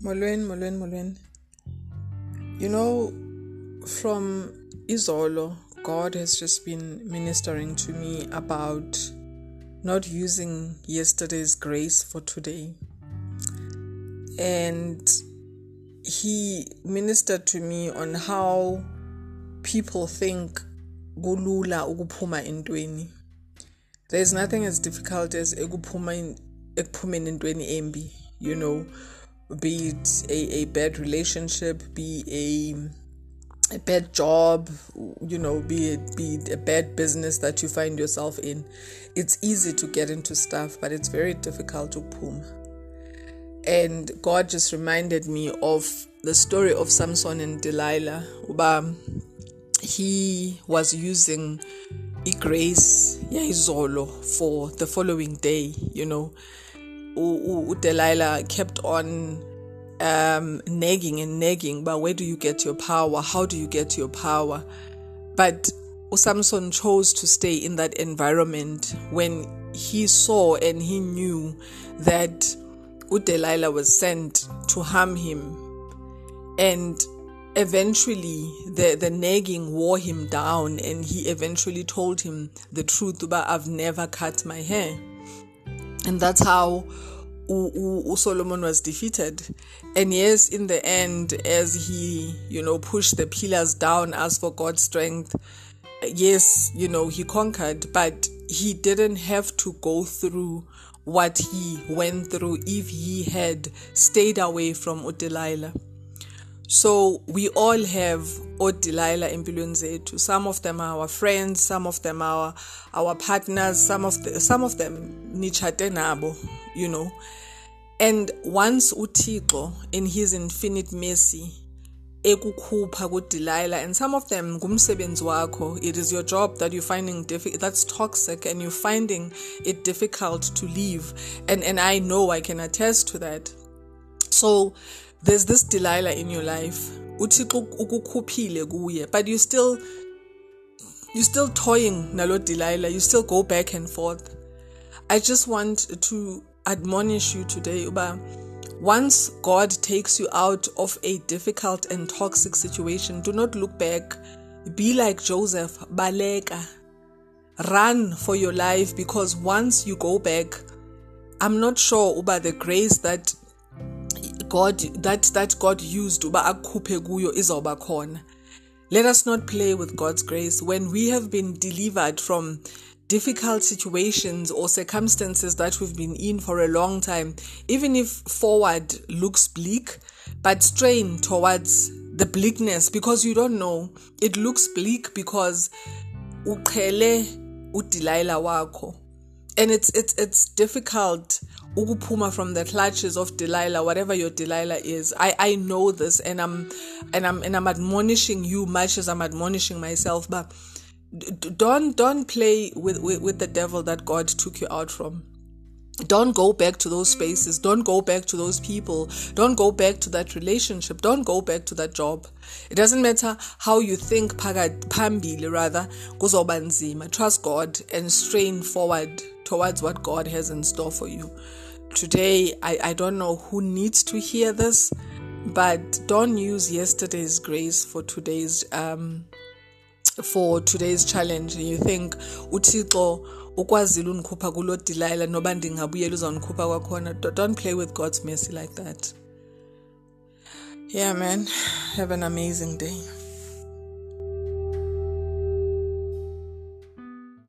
Molweni, molweni, molweni. You know, from Izolo, God has just been ministering to me about not using yesterday's grace for today. And he ministered to me on how people think kulula ukuphuma entweni. There's nothing as difficult as ekuphumeni entweni embi, you know be it a, a bad relationship, be a a bad job, you know, be it be it a bad business that you find yourself in. It's easy to get into stuff, but it's very difficult to pull. And God just reminded me of the story of Samson and Delilah. Uba he was using grace yayizolo for the following day, you know Delilah kept on um, nagging and nagging, but where do you get your power? How do you get your power? But Samson chose to stay in that environment when he saw and he knew that Delilah was sent to harm him. And eventually the, the nagging wore him down and he eventually told him the truth but I've never cut my hair and that's how Solomon was defeated. And yes, in the end, as he, you know, pushed the pillars down, asked for God's strength, yes, you know, he conquered, but he didn't have to go through what he went through if he had stayed away from Delilah. So we all have Delilah empilweni zethu. Some of them are our friends, some of them are our partners, some of the, some of them nichate nabo, you know. And once uThixo in his infinite mercy ekukhupha kuDelilah and some of them ngumsebenzi wakho it is your job that you're finding difficult that's toxic and you're finding it difficult to leave and and I know I can attest to that so there's this Delilah in your life uthixo ukukhuphile kuye but you still you still toying nalo Delilah you still go back and forth. I just want to admonish you today uba once god takes you out of a difficult and toxic situation do not look back. Be like joseph baleka. Run for your life because once you go back i'm not sure about the grace that God that that God used uba akukhuphe kuyo izawuba khona. Let us not play with God's grace. When we have been delivered from difficult situations or circumstances that we've been in for a long time even if forward looks bleak but strain towards the bleakness because you don't know. It looks bleak because uqhele uDelilah wakho. And it's it's it's difficult ukupuma from the clutches of Delilah, whatever your Delilah is. I, I know this and I'm and I'm and I'm admonishing you much as I'm admonishing myself, but don't don't play with, with, with the devil that God took you out from. Don't go back to those spaces. Don't go back to those people. Don't go back to that relationship. Don't go back to that job. It doesn't matter how you think pambili rather kuzoba Trust God and strain forward towards what God has in store for you today I, I don't know who needs to hear this but don't use yesterday's grace for today's um for today's challenge. And you think uthixo ukwazile undikhupha kulo Delilah noba ndingabuyela uzawundikhupha kwakhona. Don't play with God's mercy like that. Yeah man. Have an amazing day